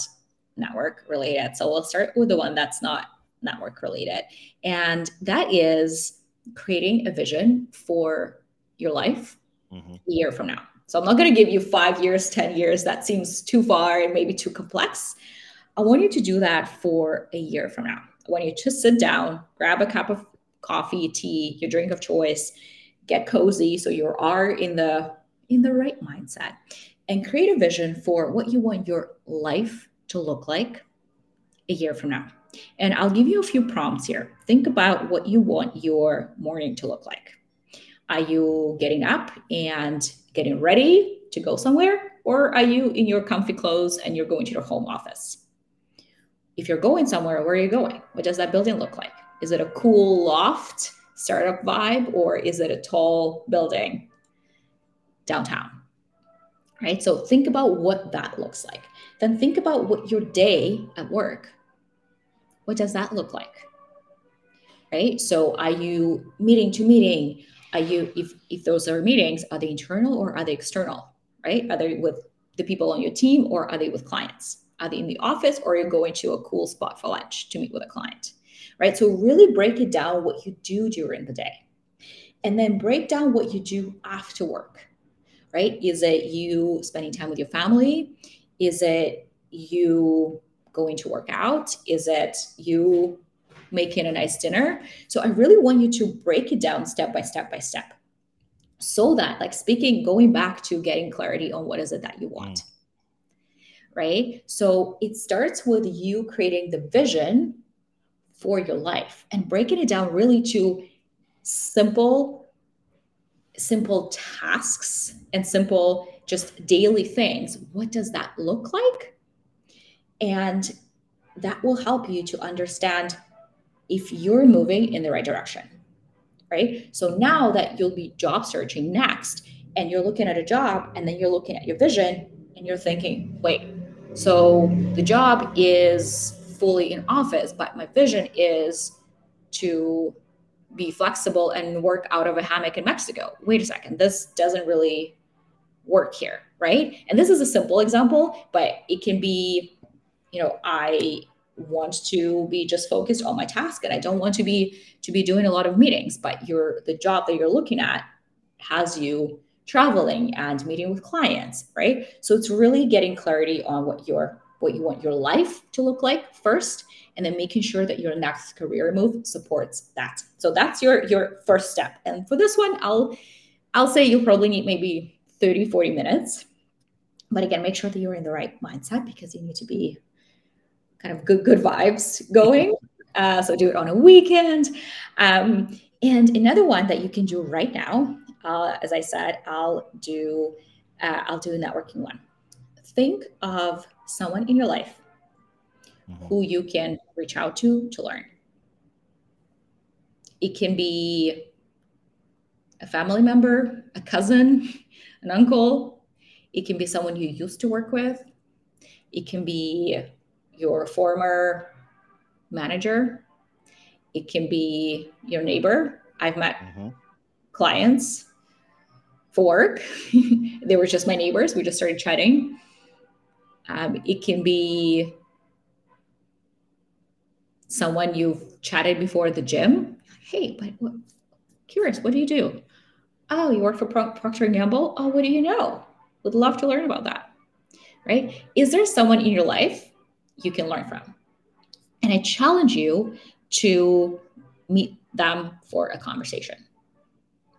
network related. So we'll start with the one that's not network related. And that is creating a vision for your life mm-hmm. a year from now. So i'm not going to give you five years ten years. That seems too far and maybe too complex. I want you to do that for a year from now. I want you to sit down grab a cup of coffee tea your drink of choice get cozy so you are in the in the right mindset and create a vision for what you want your life to look like a year from now. And i'll give you a few prompts here. Think about what you want your morning to look like. Are you getting up and getting ready to go somewhere or are you in your comfy clothes and you're going to your home office? If you're going somewhere where are you going? What does that building look like? Is it a cool loft startup vibe or is it a tall building downtown? Right? So think about what that looks like. Then think about what your day at work. What does that look like? Right? So are you meeting to meeting? Are you if if those are meetings, are they internal or are they external? Right? Are they with the people on your team or are they with clients? Are they in the office or are you going to a cool spot for lunch to meet with a client? Right? So really break it down what you do during the day. And then break down what you do after work, right? Is it you spending time with your family? Is it you going to work out? Is it you making a nice dinner? So I really want you to break it down step by step by step. so that like speaking going back to getting clarity on what is it that you want mm. right so it starts with you creating the vision for your life and breaking it down really to simple simple tasks and simple just daily things. What does that look like? And that will help you to understand if you're moving in the right direction right? So now that you'll be job searching next and you're looking at a job and then you're looking at your vision and you're thinking wait so the job is fully in office, but my vision is to be flexible and work out of a hammock in Mexico. Wait a second, this doesn't really work here, right? And this is a simple example, but it can be, you know, I want to be just focused on my task and I don't want to be to be doing a lot of meetings, but your the job that you're looking at has you traveling and meeting with clients, right? So it's really getting clarity on what your what you want your life to look like first and then making sure that your next career move supports that. So that's your your first step. And for this one i'll i'll say you'll probably need maybe 30 40 minutes. But again make sure that you're in the right mindset because you need to be kind of good good vibes going. Uh, so do it on a weekend. Um, and another one that you can do right now uh, as i said i'll do uh, i'll do a networking one think of someone in your life mm-hmm. who you can reach out to to learn. It can be a family member, a cousin, an uncle. It can be someone you used to work with. It can be your former manager. It can be your neighbor. I've met mm-hmm. clients for work. they were just my neighbors. We just started chatting. Um, it can be someone you've chatted before at the gym. Hey, but what, curious, what do you do? Oh, you work for Pro- Procter Gamble. Oh, what do you know? Would love to learn about that. Right? Is there someone in your life you can learn from? And I challenge you to meet them for a conversation.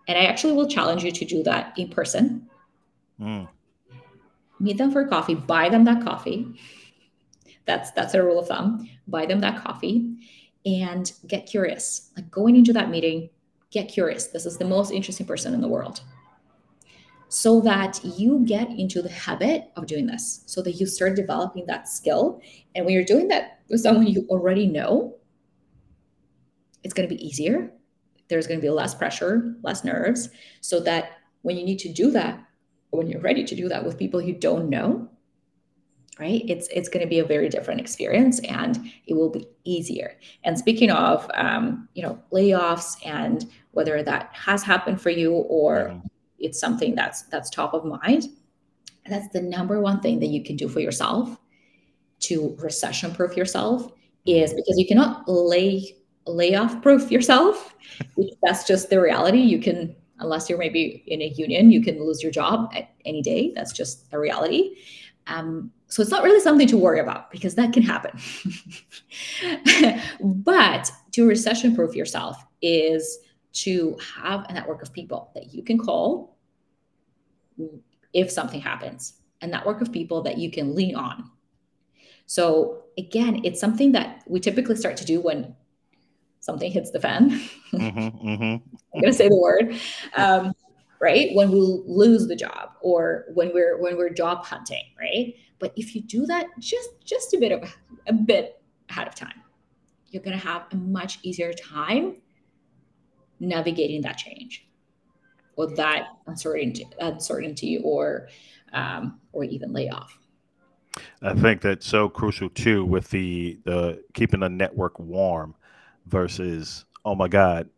And I actually will challenge you to do that in person. Mm meet them for coffee, buy them that coffee. That's that's a rule of thumb. Buy them that coffee and get curious. Like going into that meeting, get curious. This is the most interesting person in the world. So that you get into the habit of doing this, so that you start developing that skill. And when you're doing that with someone you already know, it's going to be easier. There's going to be less pressure, less nerves, so that when you need to do that, when you're ready to do that with people you don't know right? It's it's going to be a very different experience and it will be easier. And speaking of um, you know layoffs and whether that has happened for you or yeah. it's something that's that's top of mind that's the number one thing that you can do for yourself to recession proof yourself is because you cannot lay layoff proof yourself that's just the reality. You can unless you're maybe in a union, you can lose your job at any day. That's just a reality. Um, so it's not really something to worry about because that can happen. but to recession proof yourself is to have a network of people that you can call if something happens, a network of people that you can lean on. So again, it's something that we typically start to do when something hits the fan. Mm-hmm, mm-hmm. I'm going to say the word. Um, right when we lose the job or when we're when we're job hunting right but if you do that just just a bit of a bit ahead of time you're going to have a much easier time navigating that change or that uncertainty uncertainty or um, or even layoff i think that's so crucial too with the the keeping the network warm versus oh my god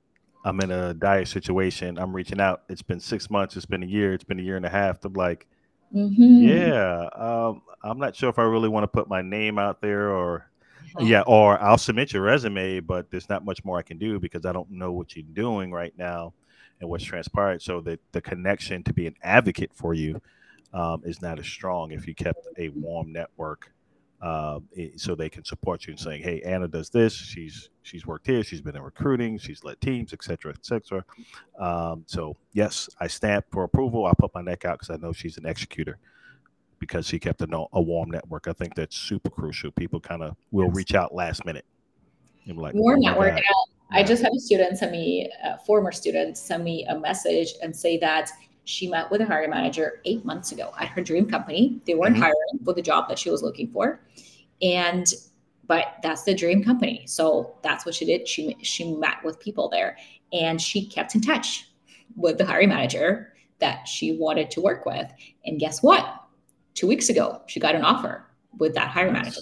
i'm in a dire situation i'm reaching out it's been six months it's been a year it's been a year and a half i'm like mm-hmm. yeah um, i'm not sure if i really want to put my name out there or yeah or i'll submit your resume but there's not much more i can do because i don't know what you're doing right now and what's transpired so that the connection to be an advocate for you um, is not as strong if you kept a warm network uh, so they can support you in saying, "Hey, Anna does this. She's she's worked here. She's been in recruiting. She's led teams, etc., etc." Um, so yes, I stamp for approval. I put my neck out because I know she's an executor because she kept a, a warm network. I think that's super crucial. People kind of will reach out last minute. Like, warm oh network. I just had a student send me, a former student, send me a message and say that she met with a hiring manager eight months ago at her dream company. They weren't mm-hmm. hiring for the job that she was looking for, and but that's the dream company. So that's what she did. She she met with people there, and she kept in touch with the hiring manager that she wanted to work with. And guess what? Two weeks ago, she got an offer with that hiring nice. manager.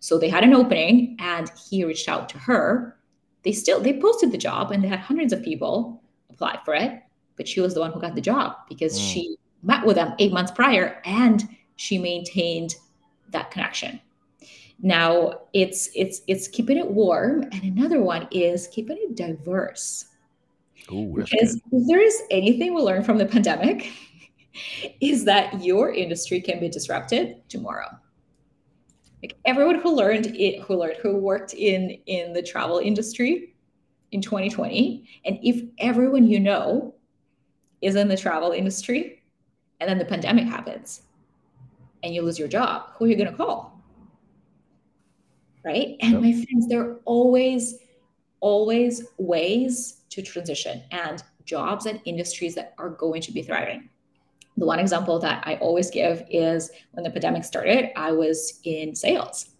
So they had an opening, and he reached out to her. They still they posted the job, and they had hundreds of people apply for it but she was the one who got the job because mm. she met with them eight months prior and she maintained that connection. Now it's it's it's keeping it warm. And another one is keeping it diverse. Ooh, because if there is anything we learned from the pandemic is that your industry can be disrupted tomorrow. Like everyone who learned it who learned who worked in in the travel industry in 2020 and if everyone you know is in the travel industry and then the pandemic happens and you lose your job, who are you going to call? Right. And yep. my friends, there are always, always ways to transition and jobs and industries that are going to be thriving. The one example that I always give is when the pandemic started, I was in sales.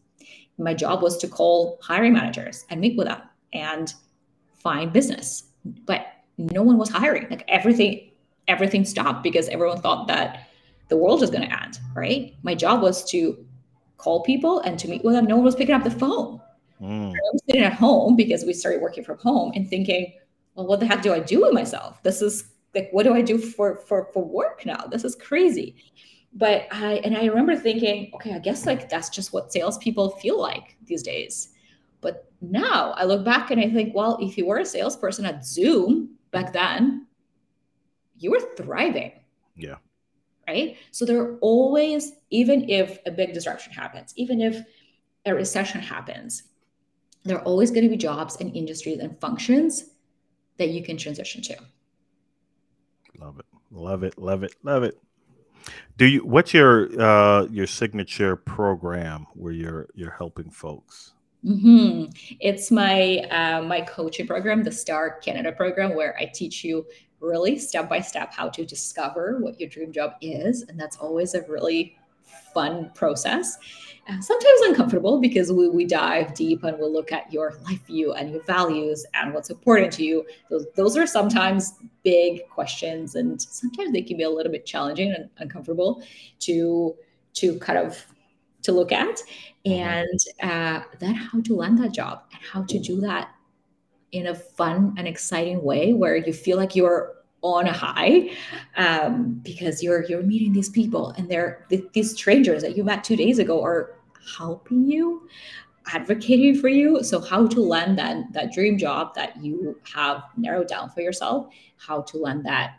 My job was to call hiring managers and meet with them and find business. But no one was hiring. Like everything, everything stopped because everyone thought that the world was going to end. Right. My job was to call people and to meet with them. No one was picking up the phone. Mm. I was sitting at home because we started working from home and thinking, well, what the heck do I do with myself? This is like, what do I do for for for work now? This is crazy. But I and I remember thinking, okay, I guess like that's just what salespeople feel like these days. But now I look back and I think, well, if you were a salesperson at Zoom, back then, you were thriving. Yeah. Right. So there are always, even if a big disruption happens, even if a recession happens, there are always going to be jobs and industries and functions that you can transition to. Love it. Love it. Love it. Love it. Do you what's your uh your signature program where you're you're helping folks? Mm-hmm. It's my uh, my coaching program, the Star Canada program, where I teach you really step by step how to discover what your dream job is, and that's always a really fun process. Uh, sometimes uncomfortable because we, we dive deep and we'll look at your life view and your values and what's important to you. Those, those are sometimes big questions, and sometimes they can be a little bit challenging and uncomfortable to to kind of to look at mm-hmm. and uh, then how to land that job and how to do that in a fun and exciting way where you feel like you're on a high um, because you're you're meeting these people and they're these strangers that you met two days ago are helping you advocating for you so how to land that that dream job that you have narrowed down for yourself how to land that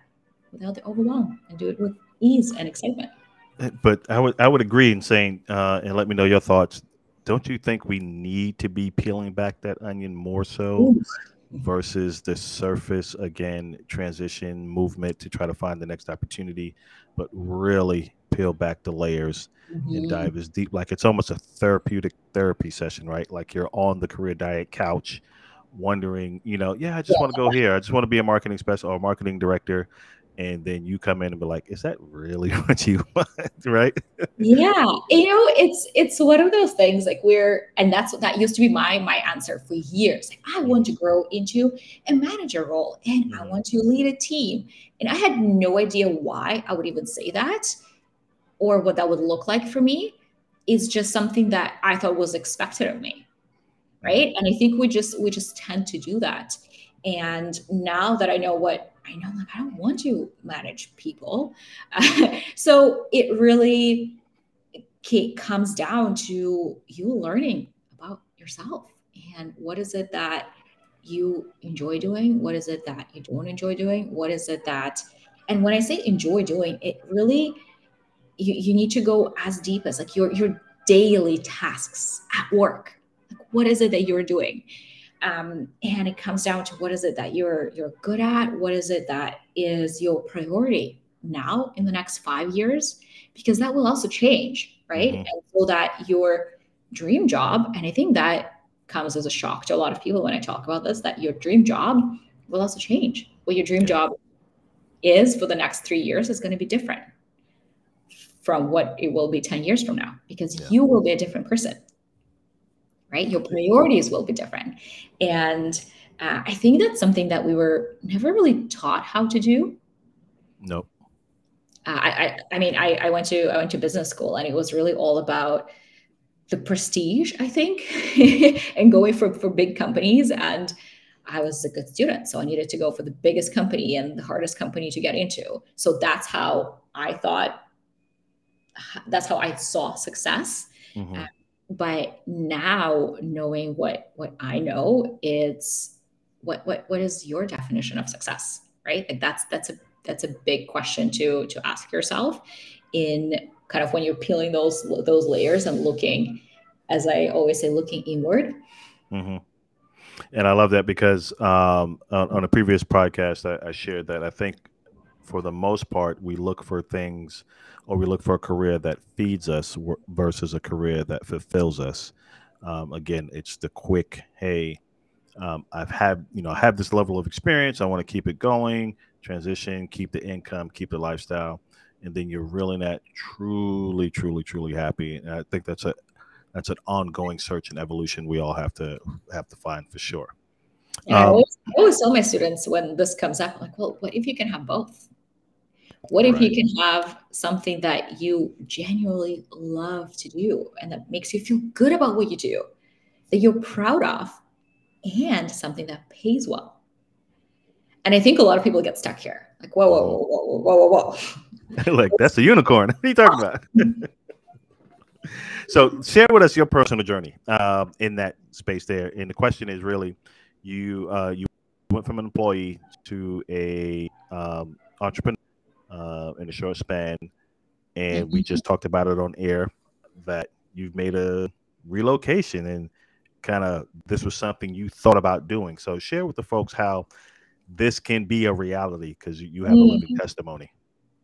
without the overwhelm and do it with ease and excitement but I would I would agree in saying, uh, and let me know your thoughts. Don't you think we need to be peeling back that onion more so versus the surface again transition movement to try to find the next opportunity, but really peel back the layers mm-hmm. and dive as deep. Like it's almost a therapeutic therapy session, right? Like you're on the career diet couch, wondering, you know, yeah, I just yeah. want to go here. I just want to be a marketing special or marketing director and then you come in and be like, "Is that really what you want?" right? yeah, you know, it's it's one of those things like we're, and that's what that used to be my my answer for years. Like, I want to grow into a manager role, and mm-hmm. I want to lead a team, and I had no idea why I would even say that, or what that would look like for me. Is just something that I thought was expected of me, right? And I think we just we just tend to do that. And now that I know what I know, like, I don't want to manage people. Uh, so it really it comes down to you learning about yourself and what is it that you enjoy doing? What is it that you don't enjoy doing? What is it that, and when I say enjoy doing, it really, you, you need to go as deep as like you're, you're daily tasks at work. Like, what is it that you're doing? Um, and it comes down to what is it that you're you're good at? What is it that is your priority now in the next five years? Because that will also change, right? Mm-hmm. And so that your dream job, and I think that comes as a shock to a lot of people when I talk about this, that your dream job will also change. What your dream job is for the next three years is going to be different from what it will be 10 years from now because yeah. you will be a different person right your priorities will be different and uh, i think that's something that we were never really taught how to do nope uh, I, I, I mean I, I went to i went to business school and it was really all about the prestige i think and going for for big companies and I was a good student. So I needed to go for the biggest company and the hardest company to get into. So that's how I thought, that's how I saw success. Mm-hmm. Uh, but now knowing what what I know, it's what what what is your definition of success, right? Like that's that's a that's a big question to to ask yourself in kind of when you're peeling those those layers and looking, as I always say, looking inward. Mm-hmm and I love that because um, on, on, a previous podcast, I, I, shared that I think for the most part, we look for things or we look for a career that feeds us versus a career that fulfills us. Um, again, it's the quick, hey, um, I've had, you know, I have this level of experience. I want to keep it going, transition, keep the income, keep the lifestyle. And then you're really not truly, truly, truly happy. And I think that's a that's an ongoing search and evolution we all have to have to find for sure. Yeah, um, I, always, I, always, tell my students when this comes up, like, well, what if you can have both? What if right. you can have something that you genuinely love to do and that makes you feel good about what you do, that you're proud of, and something that pays well? And I think a lot of people get stuck here. Like, whoa, whoa, whoa, whoa, whoa, whoa, whoa. like, that's a unicorn. What are you talking about? so share with us your personal journey uh, in that space there. And the question is really, you uh, you went from an employee to a um, entrepreneur uh, in a short span, and mm-hmm. we just talked about it on air that you've made a relocation and kind of this was something you thought about doing. So share with the folks how this can be a reality because you have mm-hmm. a living mm-hmm. testimony.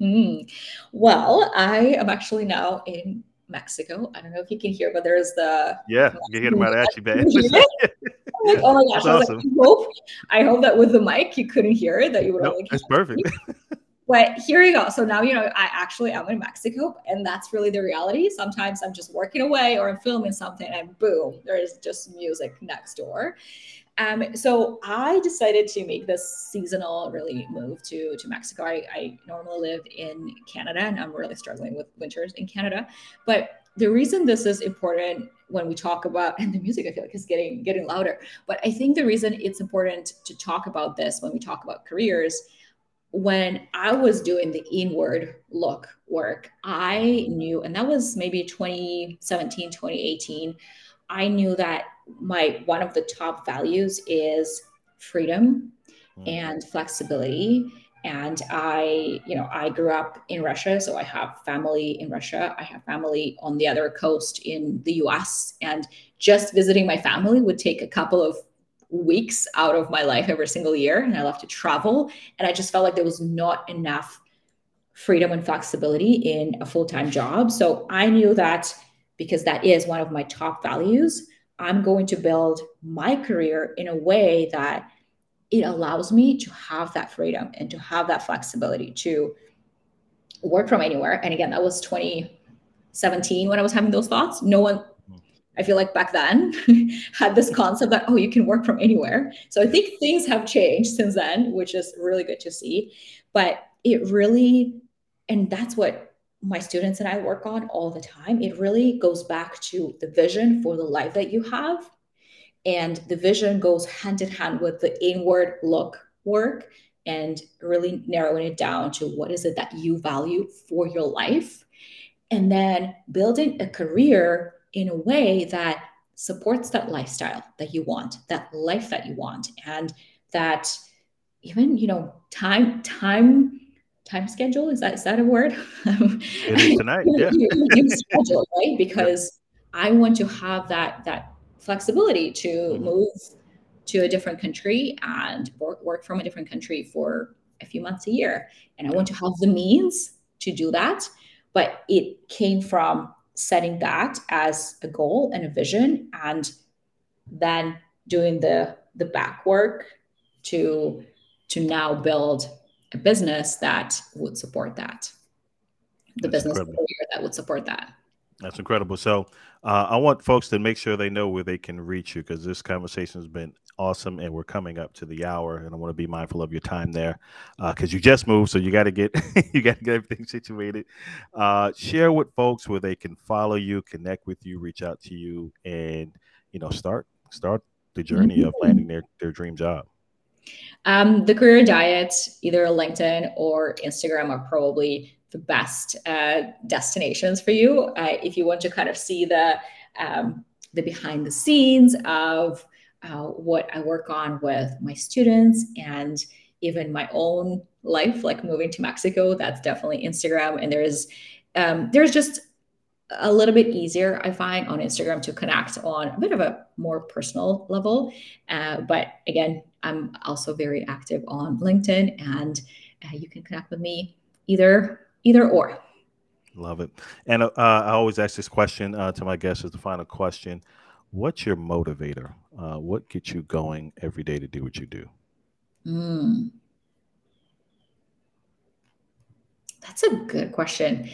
Mm. Well, I am actually now in Mexico. I don't know if you can hear, but there's the yeah, you can hear the mariachi band. like, oh my gosh! I, awesome. like, I, hope, I hope that with the mic you couldn't hear it. That you would nope, only. That's perfect. but here you go. So now you know I actually am in Mexico, and that's really the reality. Sometimes I'm just working away or I'm filming something, and boom, there's just music next door. Um, so I decided to make this seasonal really move to to Mexico. I, I normally live in Canada, and I'm really struggling with winters in Canada. But the reason this is important when we talk about and the music I feel like is getting getting louder. But I think the reason it's important to talk about this when we talk about careers when I was doing the inward look work, I knew, and that was maybe 2017, 2018, I knew that my one of the top values is freedom mm. and flexibility and i you know i grew up in russia so i have family in russia i have family on the other coast in the us and just visiting my family would take a couple of weeks out of my life every single year and i love to travel and i just felt like there was not enough freedom and flexibility in a full-time job so i knew that because that is one of my top values I'm going to build my career in a way that it allows me to have that freedom and to have that flexibility to work from anywhere. And again, that was 2017 when I was having those thoughts. No one, I feel like back then, had this concept that, oh, you can work from anywhere. So I think things have changed since then, which is really good to see. But it really, and that's what my students and I work on all the time, it really goes back to the vision for the life that you have. And the vision goes hand in hand with the inward look work and really narrowing it down to what is it that you value for your life. And then building a career in a way that supports that lifestyle that you want, that life that you want, and that even, you know, time, time time schedule. Is that is that a word? tonight. Yeah. you, you schedule, right? Because I want to have that that flexibility to mm-hmm. move to a different country and work, work from a different country for a few months a year. And I want to have the means to do that. But it came from setting that as a goal and a vision and then doing the the back work to to now build a business that would support that. The That's business that would support that that's incredible. So uh, I want folks to make sure they know where they can reach you because this conversation has been awesome and we're coming up to the hour and I want to be mindful of your time there because uh, you just moved. So you got to get, you got to get everything situated. Uh, share with folks where they can follow you, connect with you, reach out to you and, you know, start, start the journey mm-hmm. of landing their, their dream job. Um, the career diet, either LinkedIn or Instagram are probably the best uh, destinations for you uh, if you want to kind of see the um, the behind the scenes of uh, what I work on with my students and even my own life, like moving to Mexico. That's definitely Instagram, and there's um, there's just a little bit easier I find on Instagram to connect on a bit of a more personal level. Uh, but again, I'm also very active on LinkedIn, and uh, you can connect with me either either or. Love it. And uh, I always ask this question uh, to my guests as the final question. What's your motivator? Uh, what gets you going every day to do what you do? Mm. That's a good question.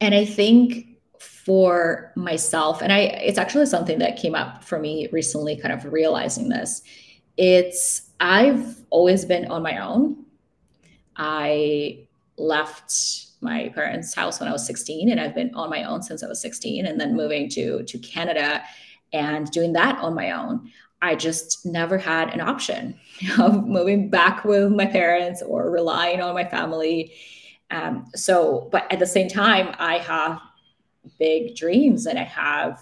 And I think for myself, and I it's actually something that came up for me recently, kind of realizing this. It's I've always been on my own. I left my parents' house when I was 16, and I've been on my own since I was 16, and then moving to to Canada and doing that on my own. I just never had an option of moving back with my parents or relying on my family. Um, so, but at the same time, I have big dreams and I have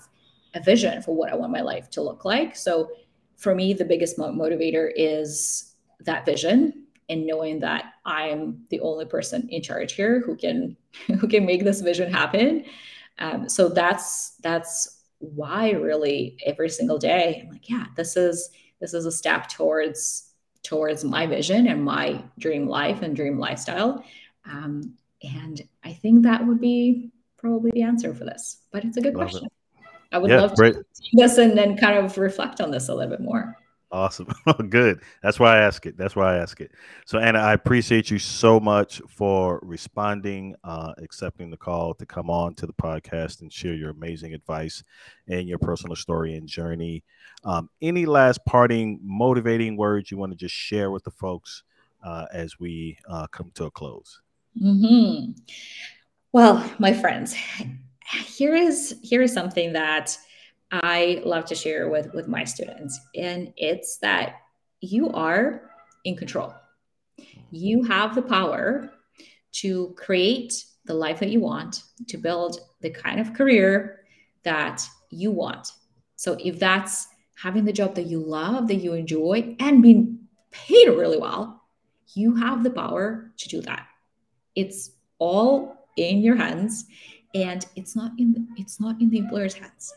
a vision for what I want my life to look like. So, for me, the biggest motivator is that vision and knowing that I'm the only person in charge here who can who can make this vision happen. Um, so that's that's why really every single day I'm like, yeah, this is this is a step towards towards my vision and my dream life and dream lifestyle. Um, and I think that would be probably the answer for this. But it's a good love question. It. I would yeah, love to great. this and then kind of reflect on this a little bit more. Awesome. Good. That's why I ask it. That's why I ask it. So, Anna, I appreciate you so much for responding, uh, accepting the call to come on to the podcast and share your amazing advice and your personal story and journey. Um, any last parting, motivating words you want to just share with the folks uh, as we uh, come to a close? Mm-hmm. Well, my friends, here is here is something that I love to share with with my students and it's that you are in control. You have the power to create the life that you want, to build the kind of career that you want. So if that's having the job that you love, that you enjoy and being paid really well, you have the power to do that. It's all in your hands and it's not in it's not in the employer's hands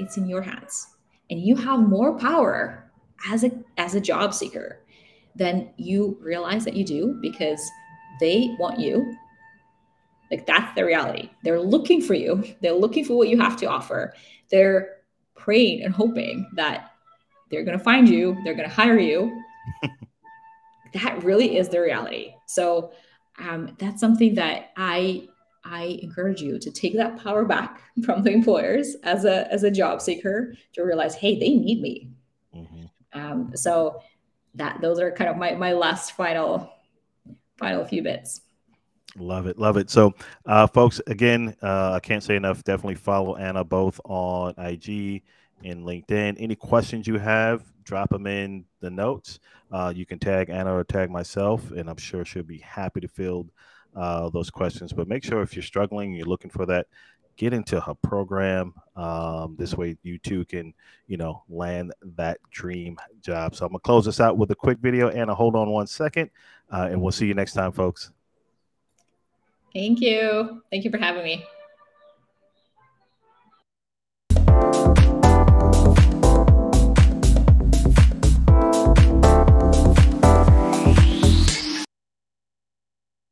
it's in your hands. And you have more power as a as a job seeker than you realize that you do because they want you. Like that's the reality. They're looking for you. They're looking for what you have to offer. They're praying and hoping that they're going to find you they're going to hire you. That really is the reality. So um, that's something that i I encourage you to take that power back from the employers as a as a job seeker to realize, hey, they need me. Mm-hmm. Um, so that those are kind of my my last final final few bits. Love it, love it. So, uh, folks, again, uh, I can't say enough. Definitely follow Anna both on IG and LinkedIn. Any questions you have, drop them in the notes. Uh, you can tag Anna or tag myself, and I'm sure she'll be happy to field uh, those questions. But make sure if you're struggling, you're looking for that, get into her program. Um, this way, you too can, you know, land that dream job. So I'm gonna close this out with a quick video. Anna, hold on one second, uh, and we'll see you next time, folks. Thank you. Thank you for having me.